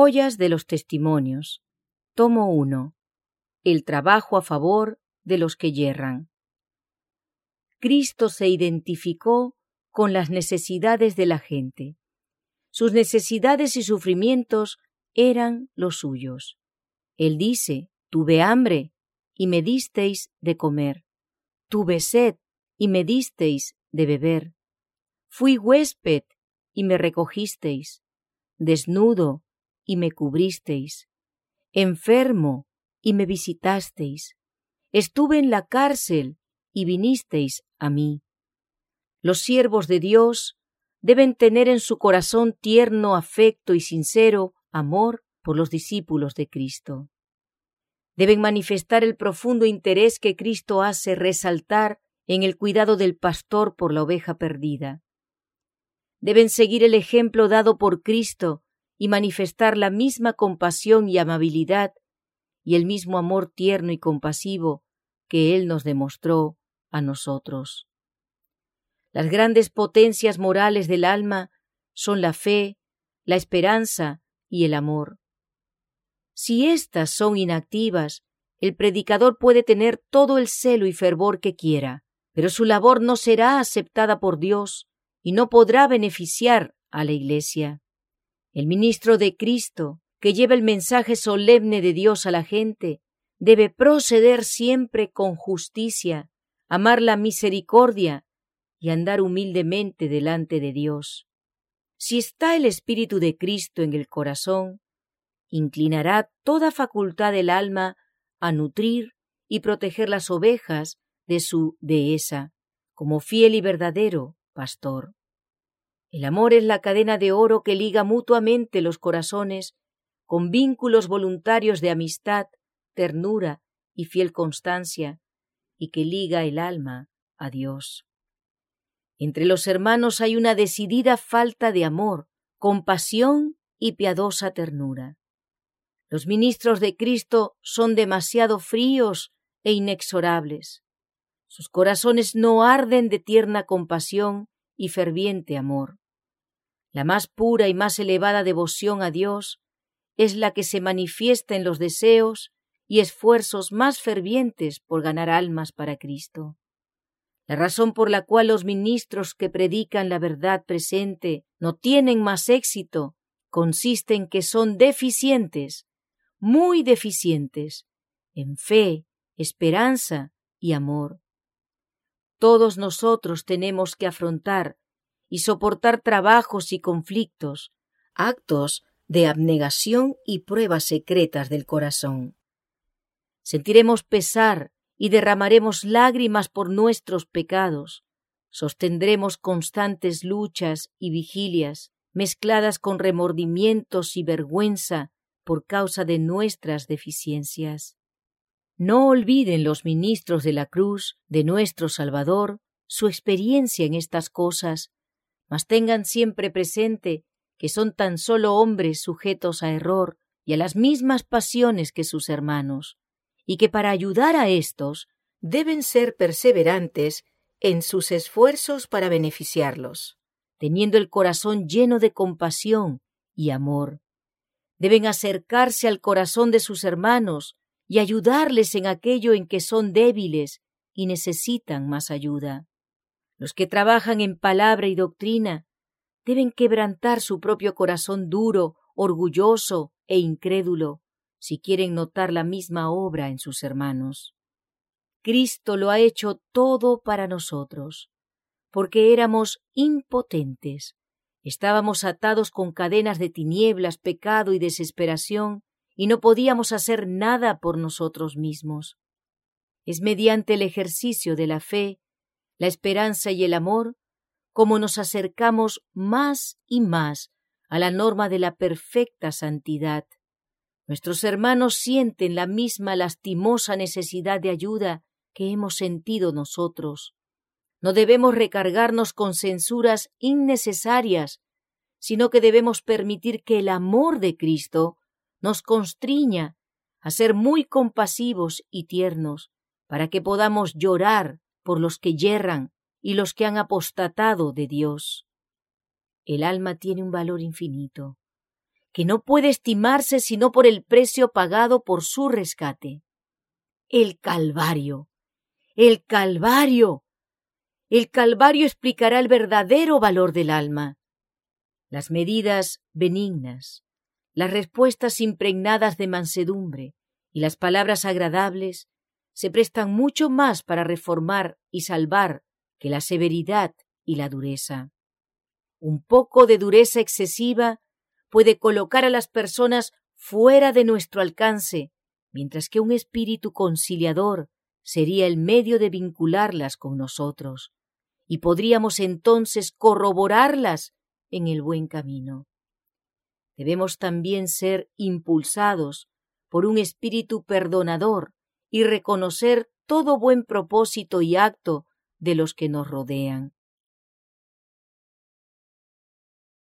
Joyas de los Testimonios. Tomo 1. El trabajo a favor de los que yerran. Cristo se identificó con las necesidades de la gente. Sus necesidades y sufrimientos eran los suyos. Él dice, tuve hambre y me disteis de comer. Tuve sed y me disteis de beber. Fui huésped y me recogisteis. Desnudo y me cubristeis. Enfermo y me visitasteis. Estuve en la cárcel y vinisteis a mí. Los siervos de Dios deben tener en su corazón tierno afecto y sincero amor por los discípulos de Cristo. Deben manifestar el profundo interés que Cristo hace resaltar en el cuidado del pastor por la oveja perdida. Deben seguir el ejemplo dado por Cristo y manifestar la misma compasión y amabilidad y el mismo amor tierno y compasivo que Él nos demostró a nosotros. Las grandes potencias morales del alma son la fe, la esperanza y el amor. Si éstas son inactivas, el predicador puede tener todo el celo y fervor que quiera, pero su labor no será aceptada por Dios y no podrá beneficiar a la Iglesia. El ministro de Cristo, que lleva el mensaje solemne de Dios a la gente, debe proceder siempre con justicia, amar la misericordia y andar humildemente delante de Dios. Si está el Espíritu de Cristo en el corazón, inclinará toda facultad del alma a nutrir y proteger las ovejas de su dehesa, como fiel y verdadero pastor. El amor es la cadena de oro que liga mutuamente los corazones con vínculos voluntarios de amistad, ternura y fiel constancia, y que liga el alma a Dios. Entre los hermanos hay una decidida falta de amor, compasión y piadosa ternura. Los ministros de Cristo son demasiado fríos e inexorables. Sus corazones no arden de tierna compasión y ferviente amor. La más pura y más elevada devoción a Dios es la que se manifiesta en los deseos y esfuerzos más fervientes por ganar almas para Cristo. La razón por la cual los ministros que predican la verdad presente no tienen más éxito consiste en que son deficientes, muy deficientes, en fe, esperanza y amor. Todos nosotros tenemos que afrontar y soportar trabajos y conflictos, actos de abnegación y pruebas secretas del corazón. Sentiremos pesar y derramaremos lágrimas por nuestros pecados, sostendremos constantes luchas y vigilias, mezcladas con remordimientos y vergüenza por causa de nuestras deficiencias. No olviden los ministros de la cruz de nuestro Salvador su experiencia en estas cosas, mas tengan siempre presente que son tan solo hombres sujetos a error y a las mismas pasiones que sus hermanos, y que para ayudar a éstos deben ser perseverantes en sus esfuerzos para beneficiarlos, teniendo el corazón lleno de compasión y amor. Deben acercarse al corazón de sus hermanos y ayudarles en aquello en que son débiles y necesitan más ayuda. Los que trabajan en palabra y doctrina deben quebrantar su propio corazón duro, orgulloso e incrédulo, si quieren notar la misma obra en sus hermanos. Cristo lo ha hecho todo para nosotros, porque éramos impotentes, estábamos atados con cadenas de tinieblas, pecado y desesperación, y no podíamos hacer nada por nosotros mismos. Es mediante el ejercicio de la fe, la esperanza y el amor como nos acercamos más y más a la norma de la perfecta santidad. Nuestros hermanos sienten la misma lastimosa necesidad de ayuda que hemos sentido nosotros. No debemos recargarnos con censuras innecesarias, sino que debemos permitir que el amor de Cristo nos constriña a ser muy compasivos y tiernos, para que podamos llorar por los que yerran y los que han apostatado de Dios. El alma tiene un valor infinito, que no puede estimarse sino por el precio pagado por su rescate. El Calvario. El Calvario. El Calvario explicará el verdadero valor del alma. Las medidas benignas, las respuestas impregnadas de mansedumbre y las palabras agradables se prestan mucho más para reformar y salvar que la severidad y la dureza. Un poco de dureza excesiva puede colocar a las personas fuera de nuestro alcance, mientras que un espíritu conciliador sería el medio de vincularlas con nosotros, y podríamos entonces corroborarlas en el buen camino. Debemos también ser impulsados por un espíritu perdonador y reconocer todo buen propósito y acto de los que nos rodean.